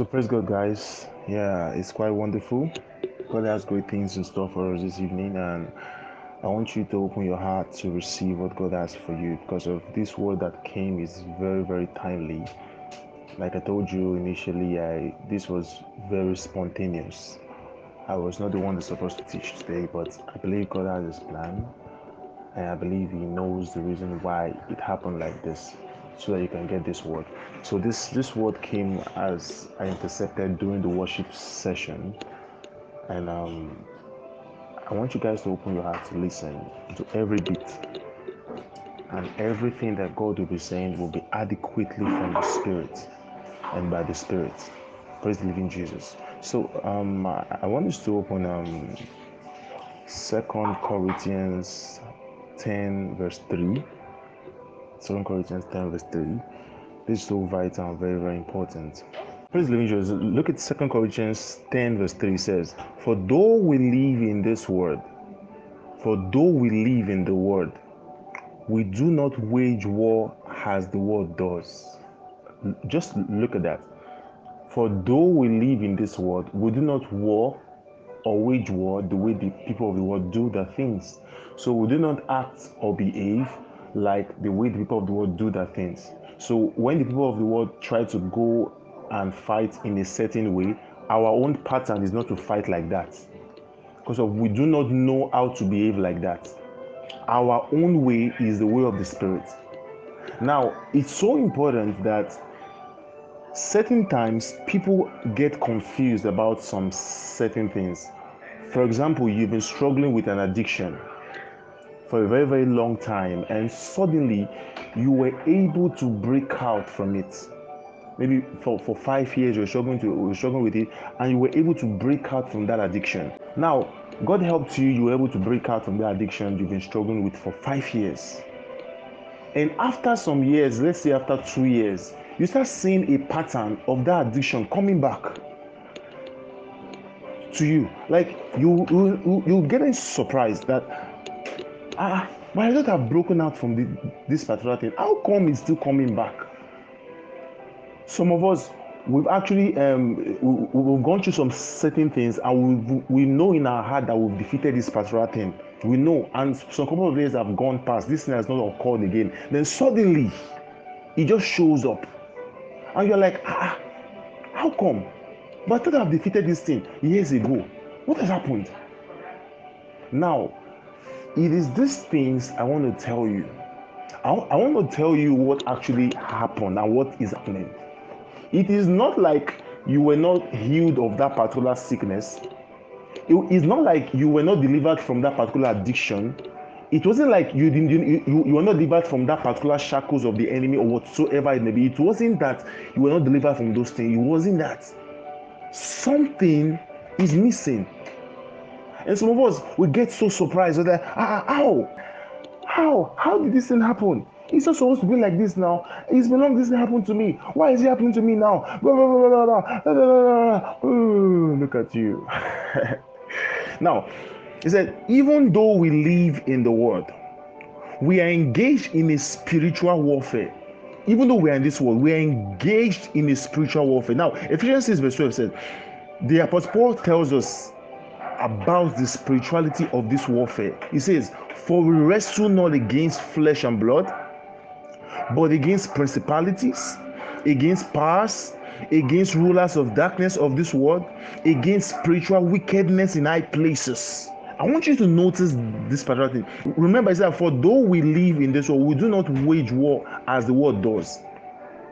So praise God, guys. Yeah, it's quite wonderful. God has great things in store for us this evening, and I want you to open your heart to receive what God has for you because of this word that came is very, very timely. Like I told you initially, I this was very spontaneous. I was not the one that's supposed to teach today, but I believe God has His plan, and I believe He knows the reason why it happened like this so that you can get this word. So this this word came as I intercepted during the worship session, and um, I want you guys to open your heart to listen to every bit, and everything that God will be saying will be adequately from the Spirit and by the Spirit. Praise the living Jesus. So um, I, want us to open um, Second Corinthians 10 verse 3 2 Corinthians 10, verse 3. This is so vital and very, very important. The living. Look at 2 Corinthians 10, verse 3 says, For though we live in this world, for though we live in the world, we do not wage war as the world does. Just look at that. For though we live in this world, we do not war or wage war the way the people of the world do their things. So we do not act or behave like the way the people of the world do their things. So when the people of the world try to go and fight in a certain way, our own pattern is not to fight like that. Because we do not know how to behave like that. Our own way is the way of the spirit. Now, it's so important that certain times people get confused about some certain things. For example, you've been struggling with an addiction for a very, very long time, and suddenly you were able to break out from it. Maybe for, for five years you were struggling to you were struggling with it, and you were able to break out from that addiction. Now, God helped you, you were able to break out from that addiction you've been struggling with for five years. And after some years, let's say after two years, you start seeing a pattern of that addiction coming back to you. Like you you you getting surprised that ah, but I've broken out from the, this particular thing. How come it's still coming back? Some of us, we've actually um, we, have gone through some certain things, and we we know in our heart that we've defeated this particular thing. We know, and some couple of days have gone past. This thing has not occurred again. Then suddenly, it just shows up, and you're like, ah, how come? But I thought I've defeated this thing years ago. What has happened? Now, it is these things I want to tell you. I, I want to tell you what actually happened and what is happening. It is not like you were not healed of that particular sickness. It is not like you were not delivered from that particular addiction. It wasn't like you didn't you, you were not delivered from that particular shackles of the enemy or whatsoever it may be. It wasn't that you were not delivered from those things. It wasn't that. Something is missing. And some of us we get so surprised that ah, ah, how, how, how did this thing happen? It's not supposed to be like this now. It's been long this thing happened to me. Why is it happening to me now? Blah, blah, blah, Ooh, look at you. now, he said, even though we live in the world, we are engaged in a spiritual warfare. Even though we are in this world, we are engaged in a spiritual warfare. Now, Ephesians 6 verse 12 said, the Apostle Paul tells us about the spirituality of this warfare. He says, For we wrestle not against flesh and blood, but against principalities, against powers, against rulers of darkness of this world, against spiritual wickedness in high places. I want you to notice this particular thing. Remember, I said, For though we live in this world, we do not wage war as the world does.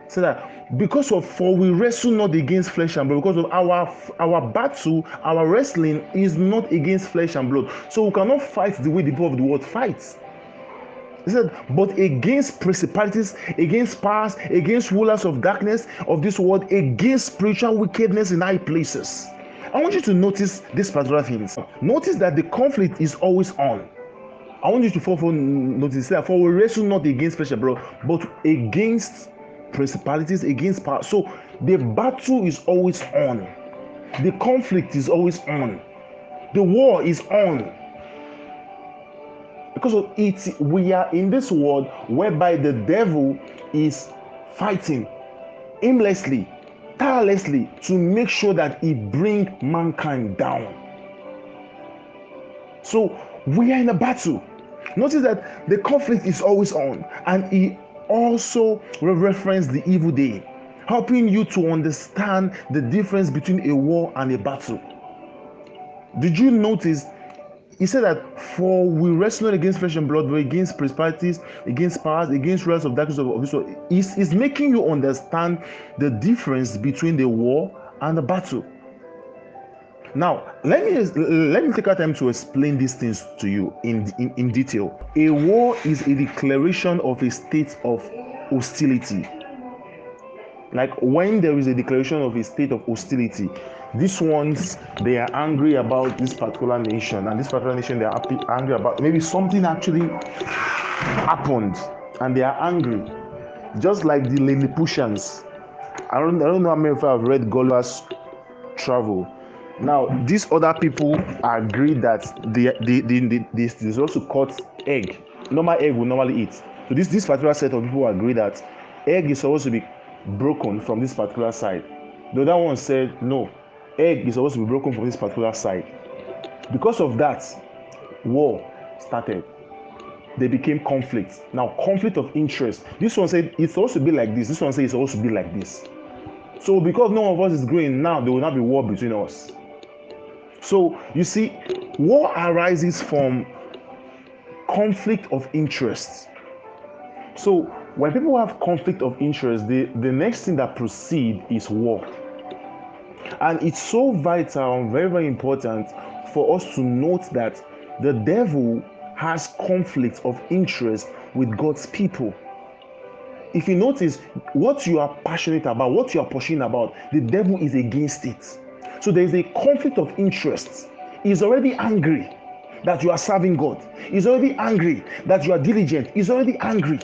So that because of for we wrestle not against flesh and blood, because of our our battle, our wrestling is not against flesh and blood. So we cannot fight the way the people of the world fights He said, but against principalities, against powers, against rulers of darkness of this world, against spiritual wickedness in high places. I want you to notice this particular things. Notice that the conflict is always on. I want you to follow notice that for we wrestle not against flesh and blood, but against principalities against power. So the battle is always on, the conflict is always on, the war is on. Because of it, we are in this world whereby the devil is fighting aimlessly. tirelessly to make sure that he bring mankind down. So we are in a battle. Notice that the conflict is always on, and he also reference the evil day, helping you to understand the difference between a war and a battle. Did you notice he said that for we wrestle not against flesh and blood, but against principalities, against powers, against rulers of darkness of, this world. He's making you understand the difference between the war and the battle. Now, let me let me take our time to explain these things to you in, in, in detail. A war is a declaration of a state of hostility. Like when there is a declaration of a state of hostility, these ones they are angry about this particular nation and this particular nation they are happy, angry about maybe something actually happened and they are angry just like the lilliputians i don't, I don't know how many of you have read gulliver's travel now these other people agree that they, they, they, they, they, also cut egg. Normal egg will normally eat. So this this particular set of people agree that egg is supposed to be broken from this particular side. The other one said no egg is supposed to be broken from this particular side. Because of that war started. They became conflict. Now conflict of interest. This one said it's supposed to be like this. This one said it's supposed to be like this. So because no one of us is growing now there will not be war between us so you see war arises from conflict of interest so when people have conflict of interest the the next thing that proceed is war and it's so vital and very, very important for us to note that the devil has conflict of interest with God's people. If you notice what you are passionate about, what you are pushing about, the devil is against it. So there is a conflict of interest. He's already angry that you are serving God. He's already angry that you are diligent. He's already angry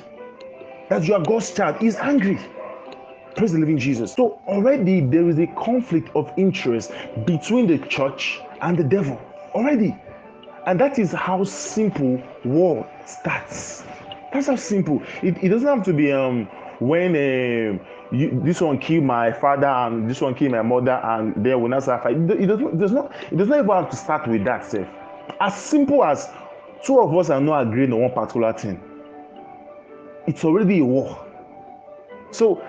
that you are God's child. He's angry. Praise the living Jesus. So already there is a conflict of interest between the church and the devil. Already. And that is how simple war starts. That's how simple. It, it doesn't have to be um when uh, you, this one kill my father and this one kill my mother and they will not suffer. It, it, doesn't, it does not it does not even have to start with that self. As simple as two of us are not agreeing on one particular thing. It's already a war. So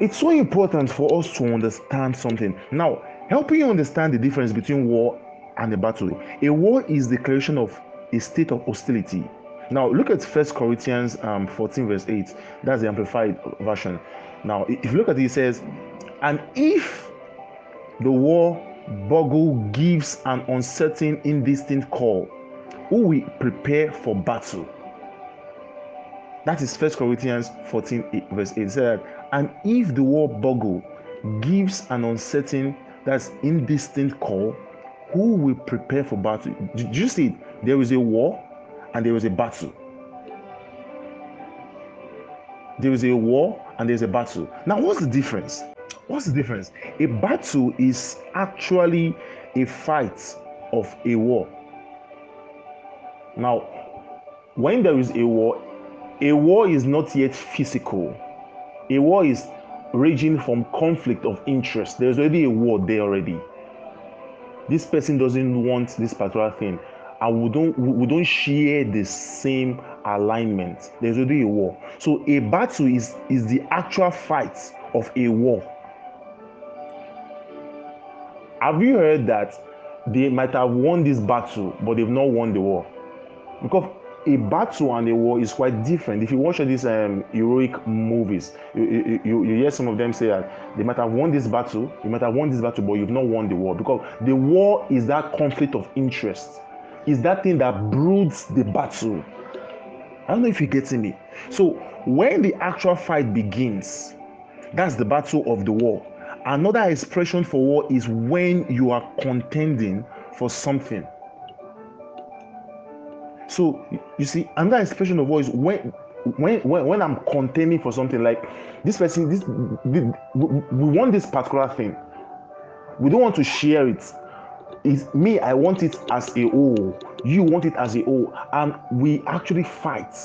it's so important for us to understand something. Now, helping you understand the difference between war and a battle. A war is the creation of a state of hostility. Now, look at First Corinthians um, 14, verse 8. That's the amplified version. Now, if you look at it, it says, And if the war bugle gives an uncertain, indistinct call, who will prepare for battle? That is First Corinthians 14, verse 8. It said, and if the war bugle gives an uncertain, that's indistinct call, who will prepare for battle? Did you see? There is a war and there was a battle. There was a war and there's a battle. Now, what's the difference? What's the difference? A battle is actually a fight of a war. Now, when there is a war, a war is not yet physical a war is raging from conflict of interest. There's already a war there already. This person doesn't want this particular thing, and we don't we don't share the same alignment. There's already a war. So a battle is is the actual fight of a war. Have you heard that they might have won this battle, but they've not won the war? Because a battle and a war is quite different. If you watch these um, heroic movies, you, you, you, hear some of them say that they might have won this battle, you might have won this battle, but you've not won the war because the war is that conflict of interest, is that thing that broods the battle. I don't know if you're getting me. So when the actual fight begins, that's the battle of the war. Another expression for war is when you are contending for something so you see, another expression of voice when when when, when I'm contending for something like this person, this we, we want this particular thing. We don't want to share it. It's me, I want it as a whole. You want it as a whole, and we actually fight.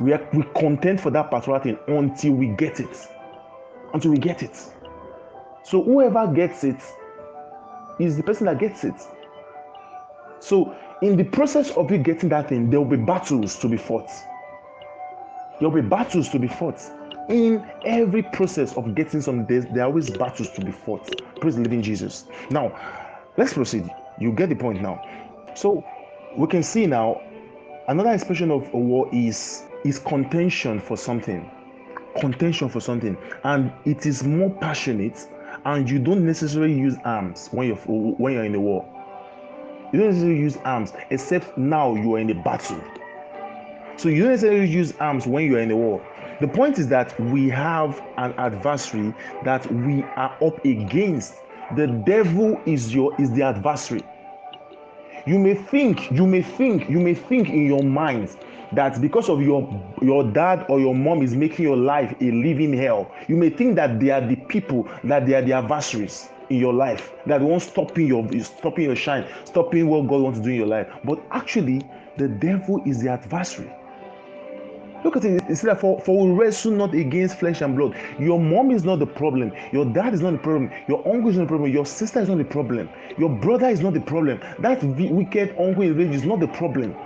We are, we contend for that particular thing until we get it. Until we get it. So whoever gets it is the person that gets it. So in the process of you getting that thing, there will be battles to be fought. There will be battles to be fought. In every process of getting some there are always battles to be fought. Praise the living Jesus. Now, let's proceed. You get the point now. So we can see now another expression of a war is is contention for something. Contention for something, and it is more passionate, and you don't necessarily use arms when you're when you're in a war. You don't necessarily use arms, except now you are in a battle. So you don't necessarily use arms when you are in a war. The point is that we have an adversary that we are up against. The devil is your is the adversary. You may think, you may think, you may think in your mind that because of your your dad or your mom is making your life a living hell, you may think that they are the people that they are the adversaries in your life that won't stopping your stopping your shine, stopping what God wants to do in your life. But actually, the devil is the adversary. Look at it. It's like for, for we wrestle not against flesh and blood. Your mom is not the problem. Your dad is not the problem. Your uncle is not the problem. Your sister is not the problem. Your brother is not the problem. That wicked uncle in rage is not the problem.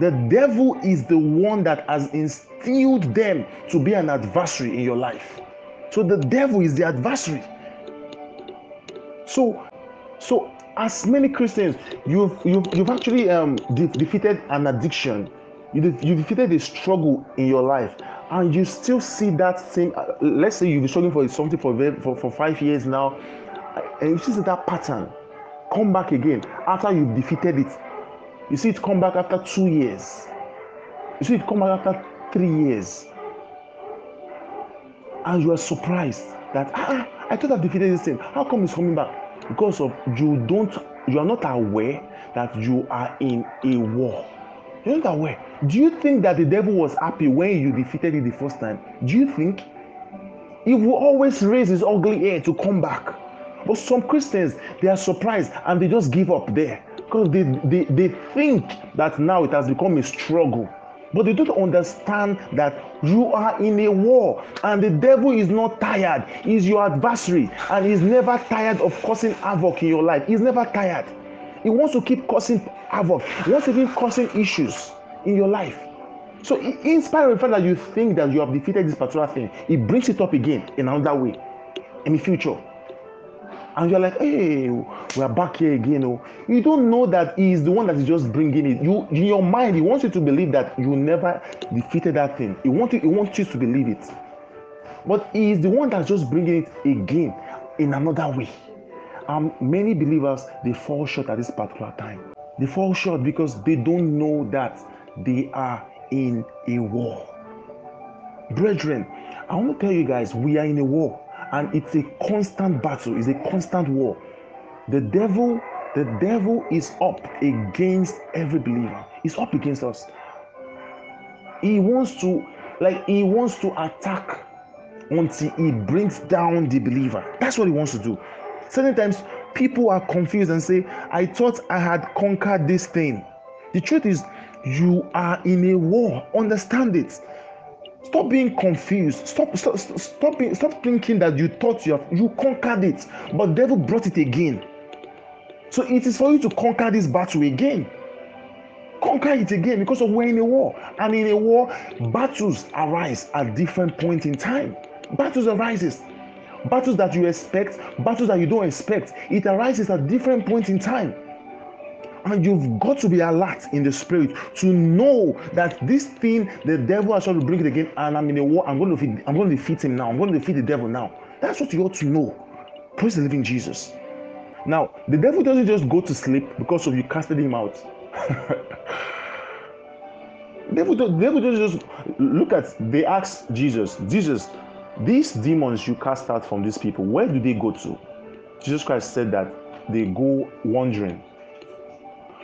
The devil is the one that has instilled them to be an adversary in your life. So the devil is the adversary. So, so as many Christians, you've you've, you've actually um, de- defeated an addiction you, you defeated a struggle in your life and you still see that same uh, let's say you've been struggling for something for, for for five years now and you see that pattern come back again after you've defeated it. You see it come back after two years. You see it come back after three years. And you are surprised that ah, ah i thought i've defeated this thing. How come it's coming back? Because of you don't you are not aware that you are in a war you're not aware. Do you think that the devil was happy when you defeated it the first time? Do you think? He will always raise his ugly head to come back. But some Christians, they are surprised and they just give up there because they, they, they think that now it has become a struggle. But they don't understand that you are in a war and the devil is not tired. He's your adversary and he's never tired of causing havoc in your life. He's never tired. He wants to keep causing havoc. He wants to keep causing issues in your life. So, in spite of the fact that you think that you have defeated this particular thing, he brings it up again in another way in the future. And you're like, hey, we are back here again. Oh. You don't know that he is the one that is just bringing it. You, in your mind, he wants you to believe that you never defeated that thing. He wants you, he wants you to believe it. But he is the one that's just bringing it again in another way. Um, many believers they fall short at this particular time. They fall short because they don't know that they are in a war. Brethren, I want to tell you guys, we are in a war, and it's a constant battle, it's a constant war. The devil, the devil is up against every believer. He's up against us. He wants to, like, he wants to attack until he brings down the believer. That's what he wants to do. Certain times people are confused and say, I thought I had conquered this thing. The truth is, you are in a war. Understand it. Stop being confused. Stop, stop, stop, stop thinking that you thought you have you conquered it, but devil brought it again. So it is for you to conquer this battle again. Conquer it again because of we're in a war. And in a war, battles arise at different point in time. Battles arises battles that you expect, battles that you don't expect. It arises at different points in time. And you've got to be alert in the spirit to know that this thing, the devil has tried to bring it again, and I'm in a war. I'm going to defeat, I'm going to defeat him now. I'm going to defeat the devil now. That's what you ought to know. Praise the living Jesus. Now, the devil doesn't just go to sleep because of you casted him out. the devil, doesn't just look at. They ask Jesus, Jesus, these demons you cast out from these people, where do they go to? Jesus Christ said that they go wandering,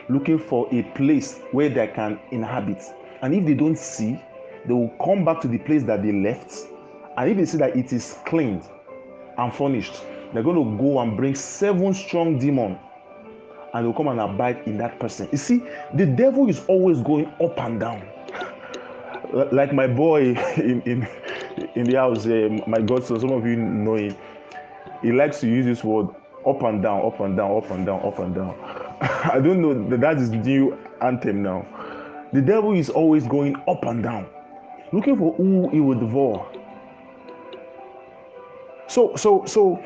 looking for a place where they can inhabit. And if they don't see, they will come back to the place that they left. And if they see that it is cleaned and furnished, they're going to go and bring seven strong demons and they'll come and abide in that person. You see, the devil is always going up and down. Like my boy in, in in the house, uh, my godson, some of you know him. he likes to use this word up and down, up and down, up and down, up and down. I don't know that that is the new anthem now. The devil is always going up and down, looking for who he will devour. So, so, so,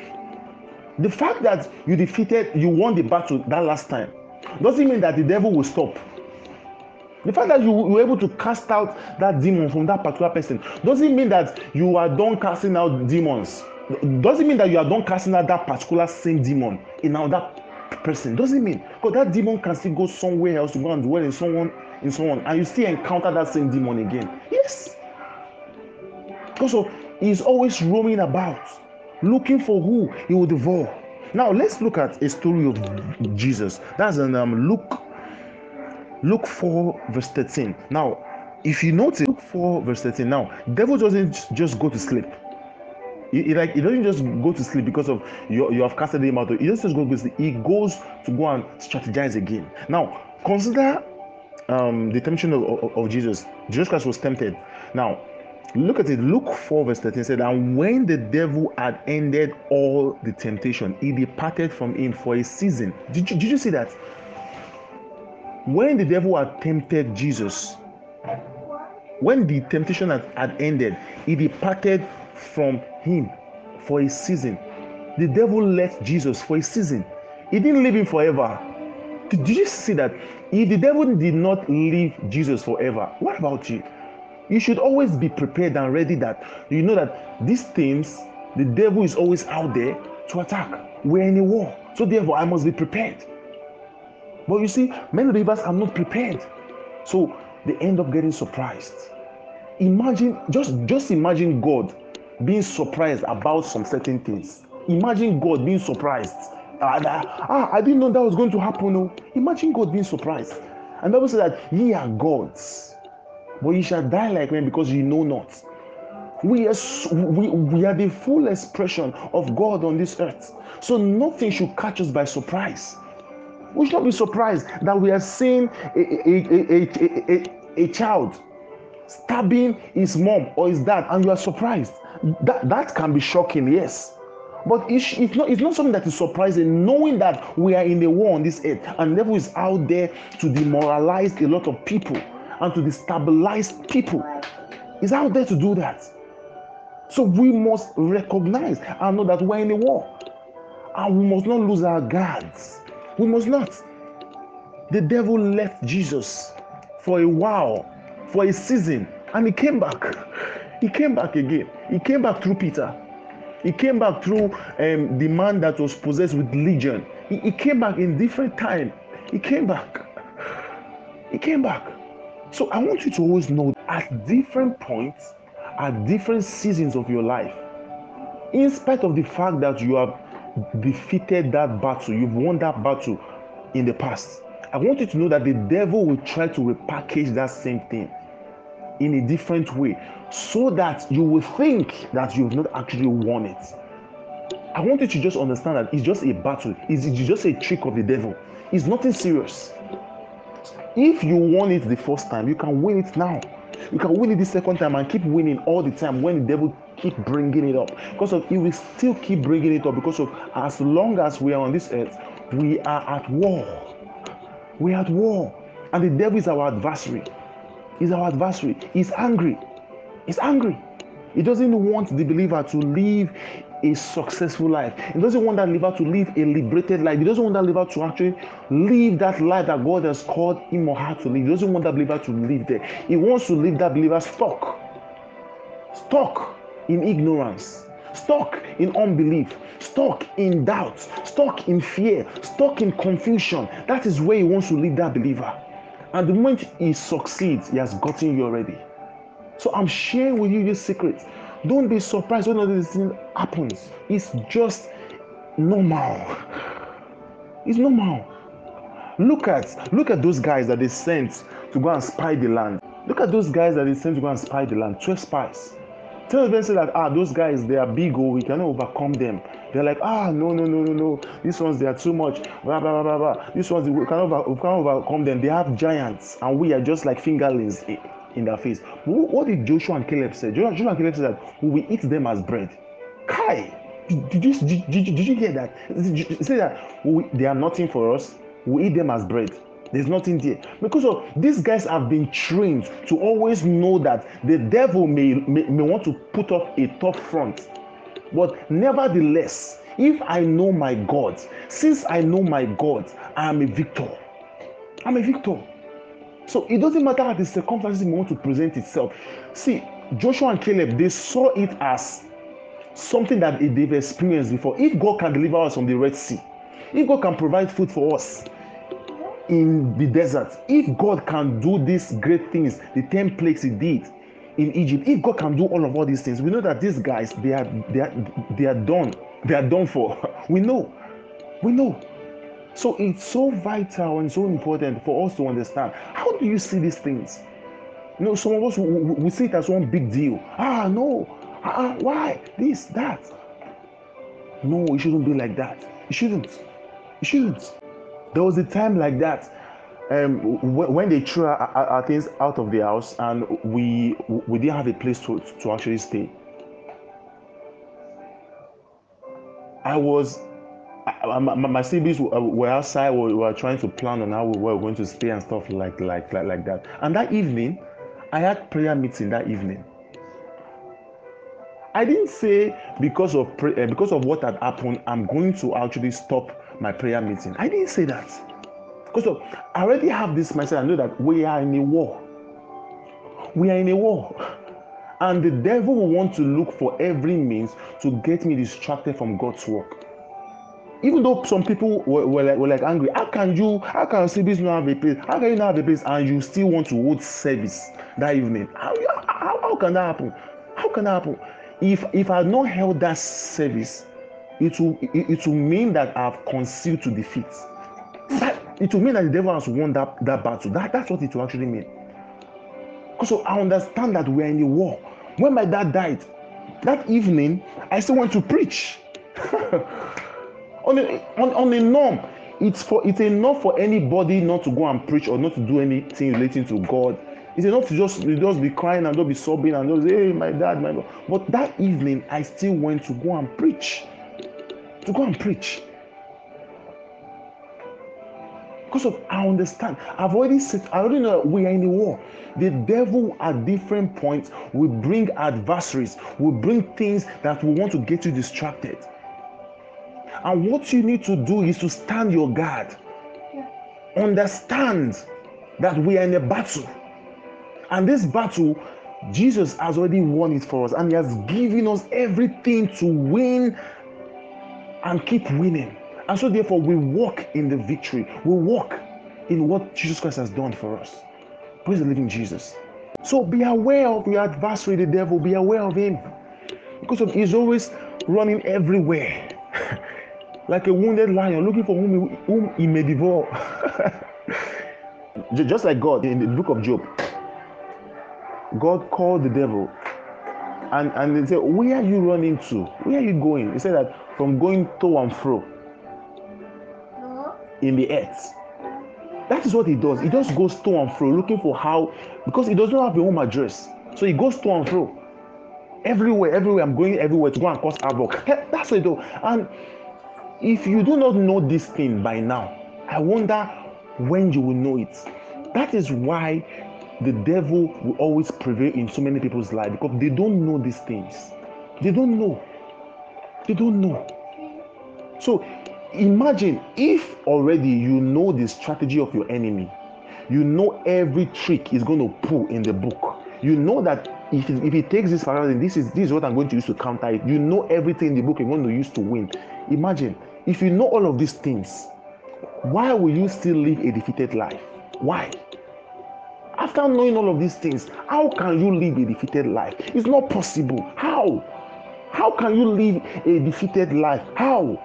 the fact that you defeated, you won the battle that last time, doesn't mean that the devil will stop. The fact that you were able to cast out that demon from that particular person doesn't mean that you are done casting out demons. Doesn't mean that you are done casting out that particular same demon in another person. Doesn't mean because that demon can still go somewhere else to go and dwell in someone in someone, and you still encounter that same demon again. Yes. Because he's always roaming about, looking for who he will devour. Now let's look at a story of Jesus. That's in um, Luke Luke 4, verse 13. Now, if you notice, Luke 4, verse 13. Now, devil doesn't just go to sleep. He, he like he doesn't just go to sleep because of you, you have casted him out. He doesn't just go to sleep. He goes to go and strategize again. Now, consider um, the temptation of, of, of Jesus. Jesus Christ was tempted. Now, look at it. Luke 4, verse 13 said, And when the devil had ended all the temptation, he departed from him for a season. Did you, did you see that? When the devil had tempted Jesus, when the temptation had, had ended, he departed from him for a season. The devil left Jesus for a season. He didn't leave him forever. Did you see that? If the devil did not leave Jesus forever, what about you? You should always be prepared and ready that you know that these things, the devil is always out there to attack. We're in a war. So therefore, I must be prepared. But you see, many believers are not prepared. So they end up getting surprised. Imagine, just, just imagine God being surprised about some certain things. Imagine God being surprised. Ah, ah I didn't know that was going to happen. No. Imagine God being surprised. And Bible says that ye are gods, but ye shall die like men because ye know not. We are, we, we are the full expression of God on this earth. So nothing should catch us by surprise. We should not be surprised that we are seeing a, a, a, a, a child stabbing his mom or his dad, and you are surprised. That, that can be shocking, yes. But it's, it's, not, it's not something that is surprising, knowing that we are in a war on this earth, and devil is out there to demoralize a lot of people and to destabilize people. He's out there to do that. So we must recognize and know that we're in a war, and we must not lose our guards. We must not. The devil left Jesus for a while, for a season, and he came back. He came back again. He came back through Peter. He came back through um, the man that was possessed with legion. He, he came back in different time. He came back. He came back. So I want you to always know at different points, at different seasons of your life, in spite of the fact that you have defeated that battle, you've won that battle in the past. I want you to know that the devil will try to repackage that same thing in a different way so that you will think that you've not actually won it. I want you to just understand that it's just a battle, it's just a trick of the devil. It's nothing serious. If you won it the first time, you can win it now. You can win it the second time and keep winning all the time when the devil keep bringing it up because of he will still keep bringing it up because of as long as we are on this earth we are at war we are at war and the devil is our adversary he's our adversary he's angry he's angry he doesn't want the believer to live a successful life. He doesn't want that believer to live a liberated life. He doesn't want that believer to actually live that life that God has called him or her to live. He doesn't want that believer to live there. He wants to live that believer stuck. Stuck in ignorance, stuck in unbelief, stuck in doubt, stuck in fear, stuck in confusion. That is where he wants to lead that believer. And the moment he succeeds, he has gotten you already. So I'm sharing with you this secret. Don't be surprised when all this thing happens. It's just normal. It's normal. Look at look at those guys that they sent to go and spy the land. Look at those guys that they sent to go and spy the land. 12 spies. Tell them say that ah those guys they are big oh we cannot overcome them. They're like ah no no no no no these ones they are too much blah blah blah blah. These ones we cannot over, we cannot overcome them. They have giants and we are just like fingerlings in, their face. What did Joshua and Caleb say? Joshua and Caleb said that we will eat them as bread. Kai, Did, did, you, did, did, did you hear that? Say that we, they are nothing for us. We eat them as bread. There's nothing there. Because of these guys have been trained to always know that the devil may, may, may want to put up a tough front. But nevertheless, if I know my God, since I know my God, I am a victor. I'm a victor. So it doesn't matter how the circumstances want to present itself. See, Joshua and Caleb, they saw it as something that they've experienced before. If God can deliver us from the Red Sea, if God can provide food for us in the desert, if God can do these great things, the 10 plagues He did in Egypt, if God can do all of all these things, we know that these guys they are they are they are done. They are done for. We know. We know. So it's so vital and so important for us to understand. How do you see these things? You know, some of us we, we see it as one big deal. Ah, no. Ah, why? This, that. No, it shouldn't be like that. It shouldn't. It shouldn't. There was a time like that um, when they threw our, our, things out of the house and we we didn't have a place to, to actually stay. I was my, my siblings were outside we were trying to plan on how we were going to stay and stuff like like like, like that and that evening i had prayer meeting that evening i didn't say because of uh, because of what had happened i'm going to actually stop my prayer meeting. I didn't say that. Because of, i already have this mindset. I know that we are in a war. We are in a war. And the devil will want to look for every means to get me distracted from god's work. Even though some people were, were, like, were like angry how can you how can CBs not have a place? How can you not have a place and you still want to hold service that evening? How, how, how can that happen? How can that happen? If if i had not held that service it will it, it will mean that i have concealed to defeat it will mean that the devil has won that that battle. That that's what it will actually mean. So i understand that we are in a war. When my dad died that evening i still went to preach. On a on, on a norm it's for it's enough for anybody not to go and preach or not to do anything relating to god. It's enough to just to just be crying and just be sobbing and just hey my dad my dad but that evening i still went to go and preach to go and preach because of i understand i've already said i already know we are in a war the devil at different points will bring adversaries will bring things that will want to get you distracted and what you need to do is to stand your guard. Yeah. Understand that we are in a battle. And this battle, Jesus has already won it for us. And He has given us everything to win and keep winning. And so, therefore, we walk in the victory. We walk in what Jesus Christ has done for us. Praise the living Jesus. So, be aware of your adversary, the devil. Be aware of him. Because of, he's always running everywhere. like a wounded lion looking for whom he, whom he may devour. Just like God in the book of Job, God called the devil and, and they said, Where are you running to? Where are you going? He said that from going to and fro in the earth. That is what he does. He just goes to and fro looking for how, because he does not have a home address. So he goes to and fro. Everywhere, everywhere. I'm going everywhere to go and cause havoc. That's what he does. And if you do not know this thing by now, I wonder when you will know it. That is why the devil will always prevail in so many people's life because they don't know these things. They don't know. They don't know. So imagine if already you know the strategy of your enemy, you know every trick he's going to pull in the book. You know that if, if he takes this paradigm, this is this is what I'm going to use to counter it. You know everything in the book you're going to use to win. Imagine if you know all of these things, why will you still live a defeated life? Why? After knowing all of these things, how can you live a defeated life? It's not possible. How? How can you live a defeated life? How?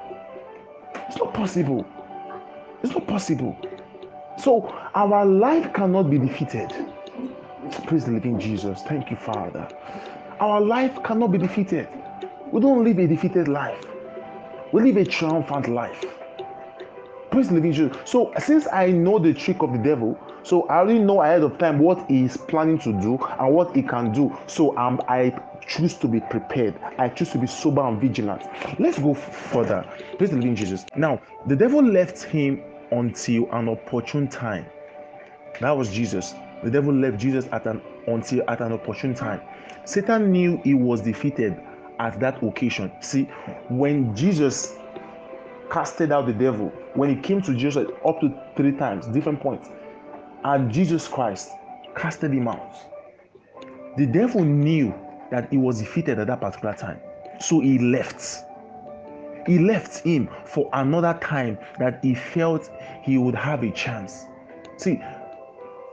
It's not possible. It's not possible. So our life cannot be defeated. Praise the living Jesus. Thank you, Father. Our life cannot be defeated. We don't live a defeated life. We live a triumphant life. Praise the living Jesus. So, since I know the trick of the devil, So I already know ahead of time what he is planning to do and what he can do. So um, I choose to be prepared. I choose to be sober and vigilant. Let's go further. Praise the living Jesus. Now, the devil left him until an opportune time. That was Jesus. The devil left Jesus at an until at an opportune time. Satan knew he was defeated at that occasion. See, when Jesus casted out the devil, when he came to Jesus up to three times, different points, and Jesus Christ casted him out. The devil knew that he was defeated at that particular time. So he left. He left him for another time that he felt he would have a chance. See,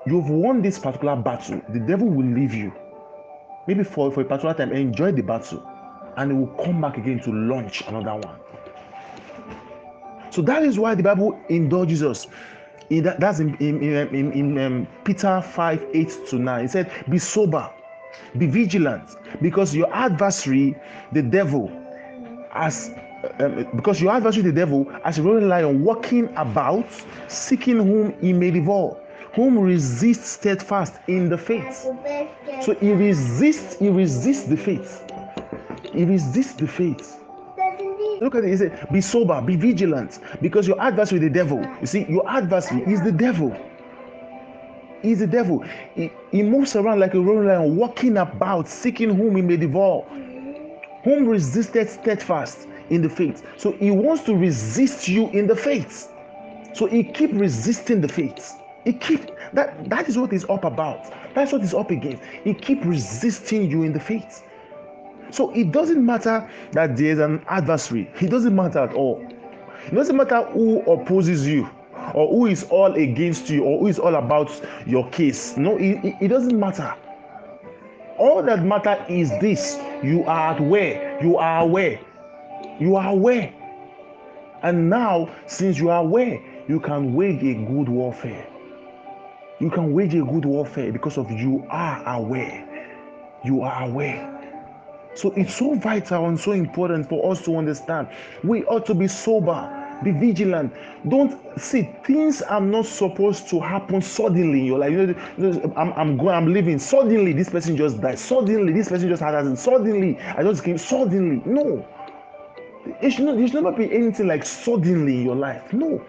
you've won this particular battle. The devil will leave you. Maybe for, for a particular time, enjoy the battle, and he will come back again to launch another one. So that is why the Bible indulges us. In that, that's in, in, in, in um, Peter 5 8 to 9. He said, Be sober, be vigilant, because your adversary, the devil, as um, because your adversary, the devil, as a roaring lion, walking about, seeking whom he may devour, whom resists steadfast in the faith. So he resists, he resists the faith. He resists the faith. Look at it. He said, Be sober, be vigilant, because your adversary, the devil, you see, your adversary is the devil. He's the devil. He, he moves around like a roaring lion, walking about, seeking whom he may devour, whom resisted steadfast in the faith. So he wants to resist you in the faith. So he keep resisting the faith. He keep that that is what he's up about. That's what he's up against. He keep resisting you in the faith. So it doesn't matter that there's an adversary. It doesn't matter at all. It doesn't matter who opposes you or who is all against you or who is all about your case. No, it, it, it doesn't matter. All that matter is this: you are aware. You are aware. You are aware. And now, since you are aware, you can wage a good warfare. You can wage a good warfare because of you are aware. You are aware. So it's so vital and so important for us to understand. We ought to be sober, be vigilant. Don't see things are not supposed to happen suddenly in your life. You know, I'm, I'm going, I'm leaving Suddenly, this person just died. Suddenly, this person just had accident. Suddenly, I just came. Suddenly, no. It should, not, it should never be anything like suddenly in your life. No.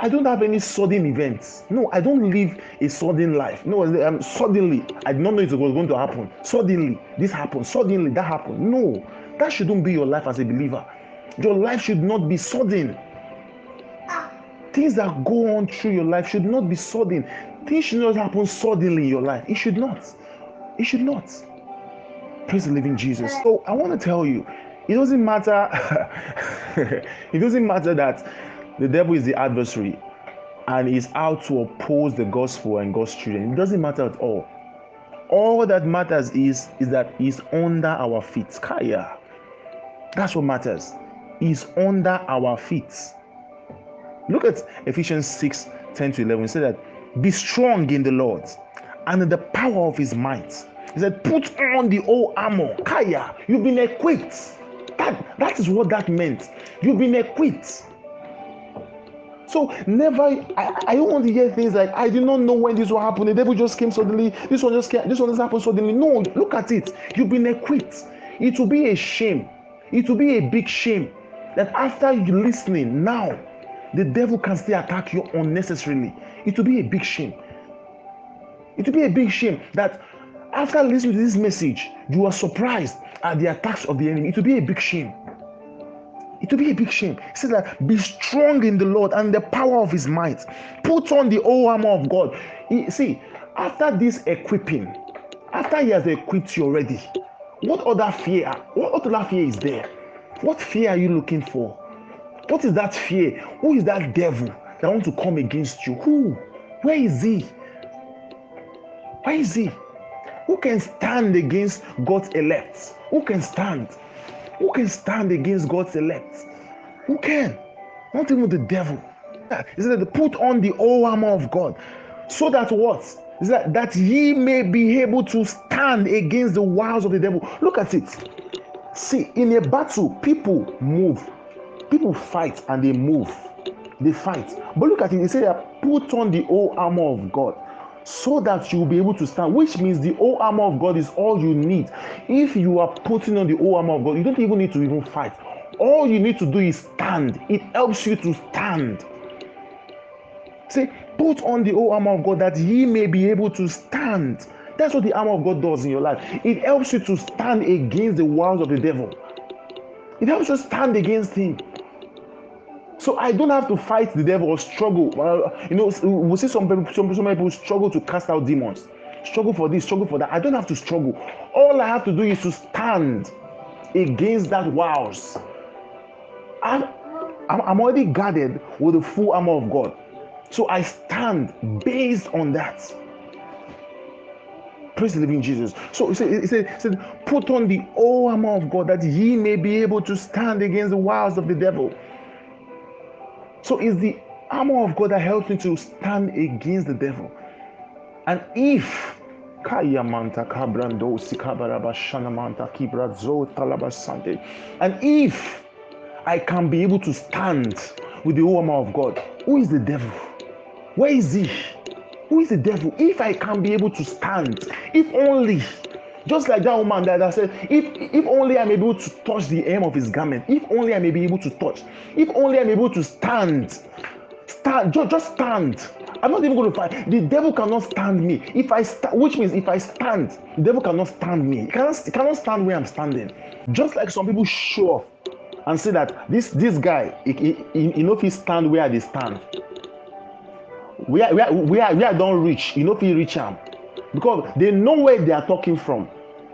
I don't have any sudden events. No, I don't live a sudden life. No, um, suddenly, I did not know it was going to happen. Suddenly, this happened. Suddenly, that happened. No, that shouldn't be your life as a believer. Your life should not be sudden. Things that go on through your life should not be sudden. Things should not happen suddenly in your life. It should not. It should not. Praise the living Jesus. So I want to tell you, it doesn't matter. it doesn't matter that the devil is the adversary and is out to oppose the gospel and God's children. It doesn't matter at all. All that matters is, is that he's under our feet. Kaya. That's what matters. He's under our feet. Look at Ephesians 6 10 to 11. It said that be strong in the Lord and in the power of his might. He said, put on the old armor. Kaya, you've been equipped. That, that is what that meant. You've been equipped. So never, I, I don't want to hear things like I did not know when this will happen. The devil just came suddenly. This one just came, this one just happened suddenly. No, look at it. You've been equipped. It will be a shame. It will be a big shame that after you listening now, the devil can still attack you unnecessarily. It will be a big shame. It will be a big shame that after listening to this message, you are surprised at the attacks of the enemy. It will be a big shame. It will be a big shame. He says that be strong in the Lord and the power of his might. Put on the whole armor of God. He, see, after this equipping, after he has equipped you already, what other fear? What other fear is there? What fear are you looking for? What is that fear? Who is that devil that want to come against you? Who? Where is he? Where is he? Who can stand against God's elect? Who can stand? Who can stand against God's elect? Who can? Not even the devil. Ah, he said, put on the whole armor of God. So that what? Is that, that ye may be able to stand against the wiles of the devil. Look at it. See, in a battle, people move. People fight and they move. they fight. But look at it, he said that put on the whole armor of God so that you will be able to stand, which means the whole armor of God is all you need. If you are putting on the whole armor of God, you don't even need to even fight. All you need to do is stand. It helps you to stand. Say, put on the whole armor of God that ye may be able to stand. That's what the armor of God does in your life. It helps you to stand against the wiles of the devil. It helps you stand against him. So I don't have to fight the devil or struggle. You know, we see some people, some, some people struggle to cast out demons, struggle for this, struggle for that. I don't have to struggle. All I have to do is to stand against that wiles. I'm, I'm already guarded with the full armor of God. So I stand based on that. Praise the living Jesus. So said, said, put on the whole armor of God that ye may be able to stand against the wiles of the devil. So it's the armor of God that helps me to stand against the devil. And if and if I can be able to stand with the armor of God, who is the devil? Where is he? Who is the devil? If I can be able to stand, if only just like that woman that, that said, if if only I'm able to touch the hem of his garment, if only I may be able to touch, if only I'm able to stand, stand, just, just stand. I'm not even going to fight. The devil cannot stand me. If I stand, which means if I stand, the devil cannot stand me. He cannot, he cannot stand where I'm standing. Just like some people show off and say that this this guy, he, he, he, know if he stand where they stand. Where where where where I don't reach, you know if he reach him, because they know where they are talking from.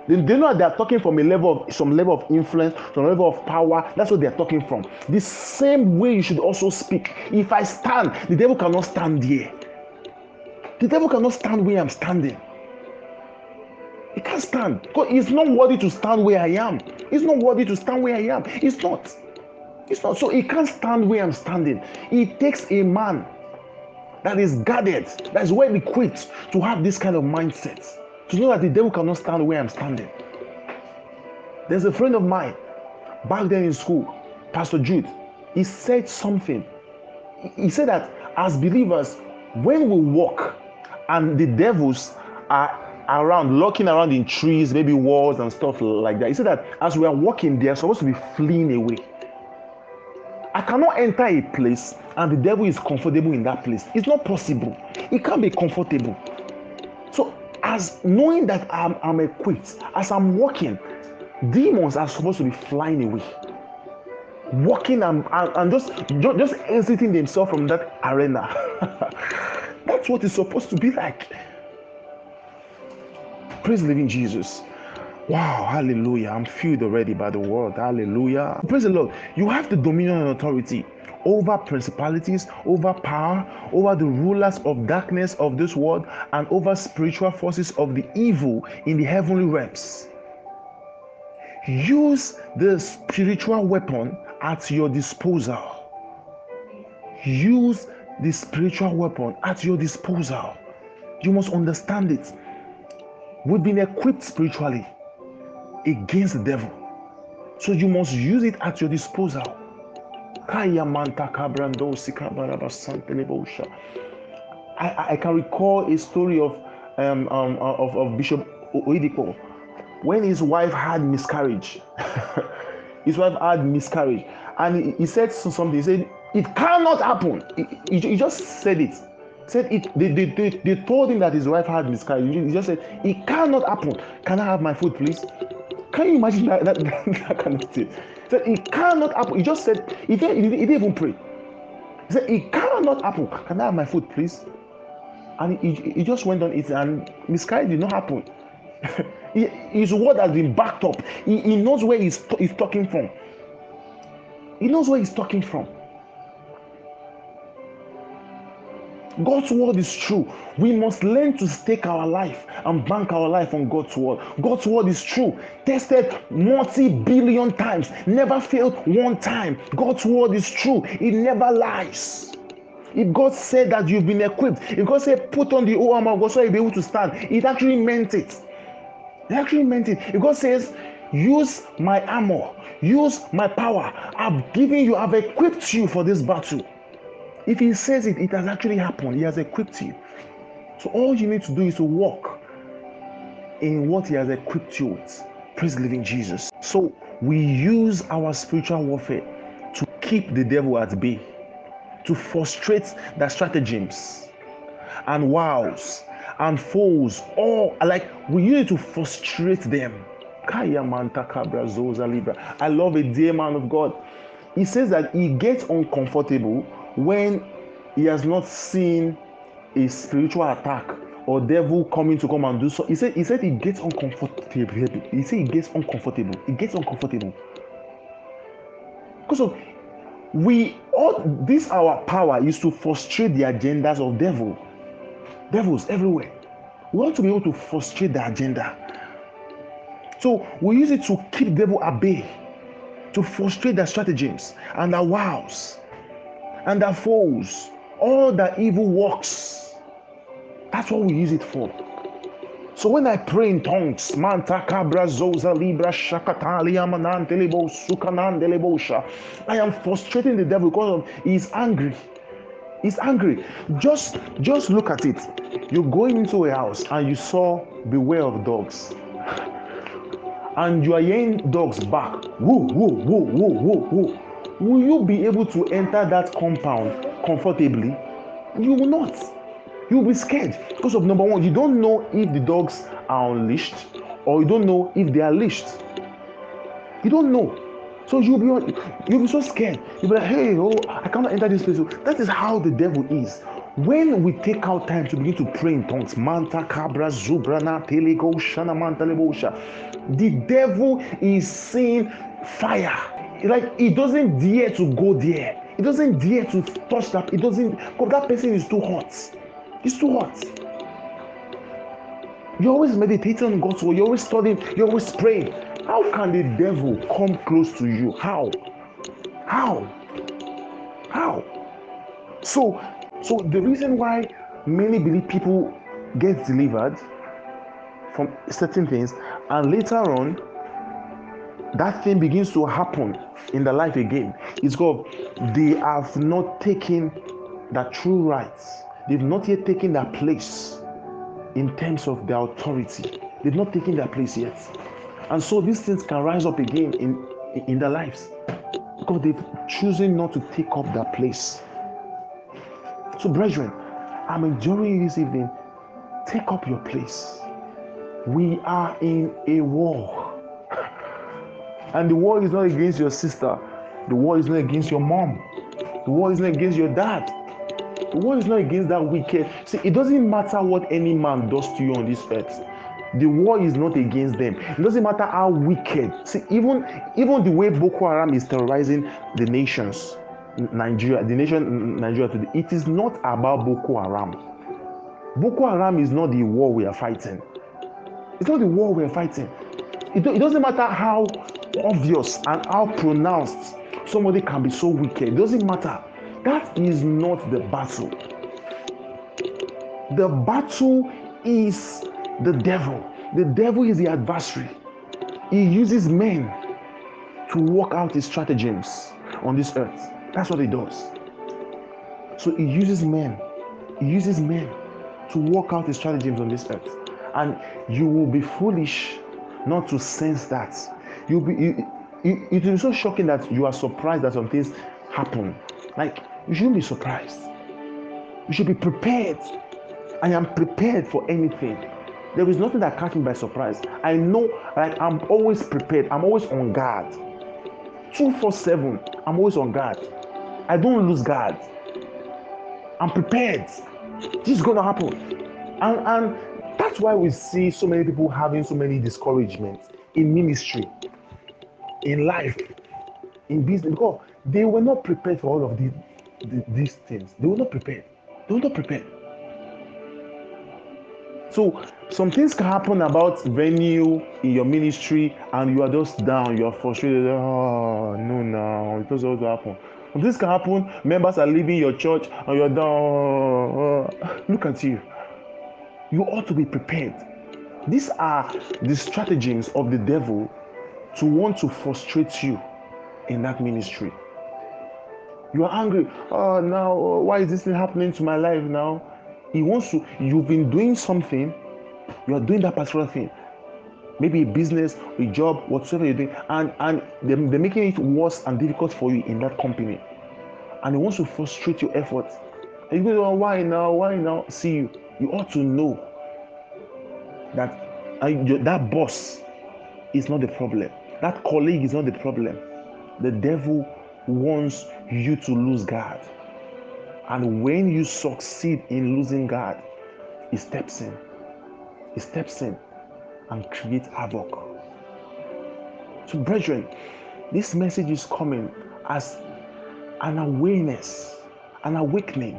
They, they know that they're talking from a level of some level of influence, some level of power. That's what they're talking from. The same way you should also speak. If I stand, the devil cannot stand here. The devil cannot stand where I'm standing. He can't stand. Because he's not worthy to stand where I am. He's not worthy to stand where I am. He's not. He's not. So he can't stand where I'm standing. It takes a man that is guarded, that is well equipped to have this kind of mindset to know that the devil cannot stand where I'm standing. There's a friend of mine back then in school, Pastor Jude. He said something. He said that as believers, when we walk and the devils are around, lurking around in trees, maybe walls and stuff like that, he said that as we are walking, they are supposed to be fleeing away. I cannot enter a place and the devil is comfortable in that place. It's not possible. It can't be comfortable. As knowing that I'm, I'm equipped, as I'm walking, demons are supposed to be flying away. Walking and, and, and just, just, exiting themselves from that arena. That's what it's supposed to be like. Praise the living Jesus. Wow, hallelujah. I'm filled already by the word. Hallelujah. Praise the Lord. You have the dominion and authority over principalities, over power, over the rulers of darkness of this world, and over spiritual forces of the evil in the heavenly realms. Use the spiritual weapon at your disposal. Use the spiritual weapon at your disposal. You must understand it. We've been equipped spiritually against the devil. So you must use it at your disposal. I, I can recall a story of um, um, of, of Bishop Oyedepo when his wife had miscarriage. his wife had miscarriage, and he, he, said something. He said, "It cannot happen." He, he, he just said it. Said it. They, they, they, they told him that his wife had miscarriage. He just said, "It cannot happen." Can I have my food, please? Can you imagine that, that, that kind of thing? He said, It cannot happen. He just said, He didn't, he didn't even pray. He said, It cannot happen. Can I have my food, please? And he, he just went on it, and miscarriage did not happen. his word has been backed up. He, he knows where he's, he's talking from. He knows where he's talking from. God's word is true. We must learn to stake our life and bank our life on God's word. God's word is true. Tested multi billion times, never failed one time. God's word is true. It never lies. If God said that you've been equipped, if God said put on the whole armor of God so you'll be able to stand, it actually meant it. It actually meant it. If God says, use my armor, use my power, I've given you, I've equipped you for this battle. If he says it, it has actually happened. He has equipped you. So all you need to do is to walk in what he has equipped you with. Praise the living Jesus. So we use our spiritual warfare to keep the devil at bay, to frustrate the stratagems and wows and foes. All like we use to frustrate them. I love a dear man of God. He says that he gets uncomfortable when he has not seen a spiritual attack or devil coming to come and do so. He said he said he gets uncomfortable. He said he gets uncomfortable. He gets uncomfortable. Because of we all this our power is to frustrate the agendas of devil. Devils everywhere. We want to be able to frustrate the agenda. So we use it to keep devil at bay, to frustrate their stratagems and their wows and their foes, all the evil works. That's what we use it for. So when I pray in tongues, manta cabra zoza libra sukanandelebosha, I am frustrating the devil because he's angry. He's angry. Just just look at it. You're going into a house and you saw beware of dogs. And you are hearing dogs bark. Woo, woo, woo, woo, woo, woo. Will you be able to enter that compound comfortably? You will not. You will be scared because of number one, you don't know if the dogs are unleashed or you don't know if they are leashed. You don't know. So you'll be you'll be so scared. You'll be like, hey, oh, I cannot enter this place. That is how the devil is. When we take out time to begin to pray in tongues, manta cabra zubrana telego shana manta lebosha, the devil is seeing fire. Like he doesn't dare to go there. He doesn't dare to touch that. He doesn't because that person is too hot. It's too hot. You're always meditating on God's word. You're always studying. You're always praying. How can the devil come close to you? How? How? How? So, so the reason why many believe people get delivered from certain things, and later on, that thing begins to happen in their life again. It's called they have not taken the true rights They've not yet taken their place in terms of their authority. They've not taken their place yet. And so these things can rise up again in, in their lives because they've chosen not to take up their place. So, brethren, I'm enjoying this evening. Take up your place. We are in a war. And the war is not against your sister, the war is not against your mom, the war is not against your dad. The war is not against that wicked. See, it doesn't matter what any man does to you on this earth. The war is not against them. It doesn't matter how wicked. See, even even the way Boko Haram is terrorizing the nations, Nigeria, the nation Nigeria today, it is not about Boko Haram. Boko Haram is not the war we are fighting. It's not the war we are fighting. It, it doesn't matter how obvious and how pronounced somebody can be so wicked. It doesn't matter. That is not the battle. The battle is the devil. The devil is the adversary. He uses men to work out his stratagems on this earth. That's what he does. So he uses men. He uses men to work out his stratagems on this earth. And you will be foolish not to sense that. You'll be you, it, it is so shocking that you are surprised that some things happen. Like you shouldn't be surprised. You should be prepared. I am prepared for anything. There is nothing that catch me by surprise. I know, like I'm always prepared. I'm always on guard. 247, I'm always on guard. I don't lose guard. I'm prepared. This is gonna happen. And, and that's why we see so many people having so many discouragements in ministry, in life, in business, because they were not prepared for all of these the, these things. They were not prepared. They were not prepared. So some things can happen about venue in your ministry, and you are just down. You are frustrated. Oh no, no, it doesn't happen. This can happen. Members are leaving your church, and you're down. Oh, look at you. You ought to be prepared. These are the stratagems of the devil to want to frustrate you in that ministry. You are angry. Oh, now why is this thing happening to my life now? He wants to. You've been doing something. You are doing that particular thing. Maybe a business, a job, whatsoever you're doing, and and they're, they're making it worse and difficult for you in that company. And he wants to frustrate your efforts. And you go, oh, why now? Why now? See you. You ought to know that uh, that boss is not the problem. That colleague is not the problem. The devil wants you to lose God. And when you succeed in losing God, he steps in. He steps in and creates havoc. So, brethren, this message is coming as an awareness, an awakening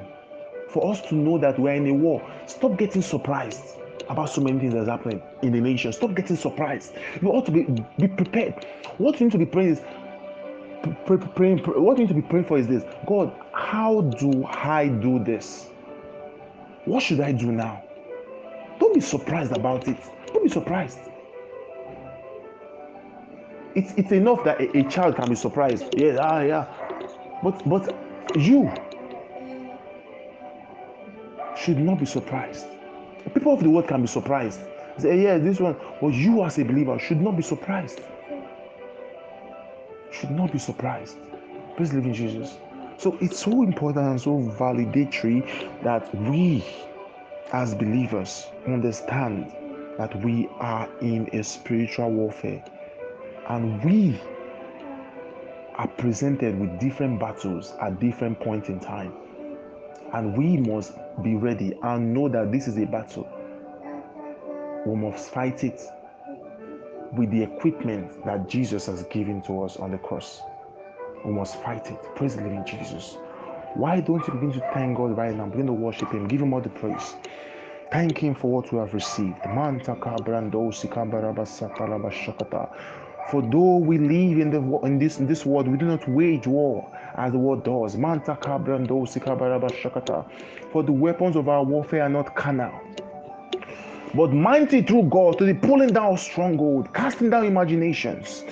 for us to know that we're in a war. Stop getting surprised about so many things that's happening in the nation. Stop getting surprised. You ought to be, be prepared. What you need to be praying is pray, praying, pray, what you need to be praying for is this God, how do I do this? What should I do now? Don't be surprised about it. Don't be surprised. It's, it's enough that a, a child can be surprised. Yeah, ah, yeah. But but you should not be surprised. People of the world can be surprised. Say, yeah, this one, but you as a believer should not be surprised should not be surprised. Please live in Jesus. So it's so important and so validatory that we as believers understand that we are in a spiritual warfare and we are presented with different battles at different points in time. And we must be ready and know that this is a battle. We must fight it with the equipment that Jesus has given to us on the cross. We must fight it. Praise the living Jesus. Why don't you begin to thank God right now? Begin to worship Him. Give Him all the praise. Thank Him for what we have received. For though we live in, the, in, this, in this world, we do not wage war as the world does. For the weapons of our warfare are not carnal but mighty through God to the pulling down stronghold, casting down imaginations.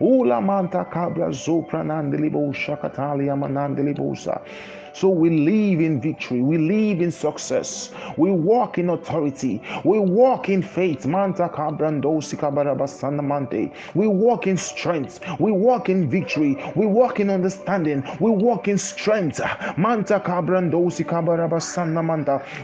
Ula manta cabra zopranandelibo shakatalia manandelibosa. So we live in victory. We live in success. We walk in authority. We walk in faith. We walk in strength. We walk in victory. We walk in understanding. We walk in strength. Manta.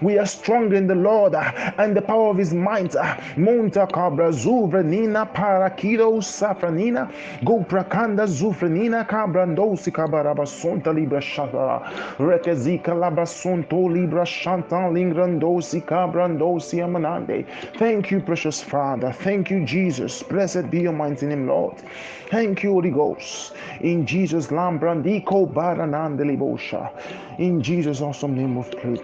We are strong in the Lord and the power of His might. Monta cabra zuvrenina parakido safranina. Go prakanda zufrenina cabrandosi kabarabasonta libra shatara. Shantan lingrandosi. Thank you, precious Father. Thank you, Jesus. Blessed be your mighty name, Lord. Thank you, Holy Ghost. In Jesus' lambrandiko baranandelibosha. In Jesus' awesome name of praise.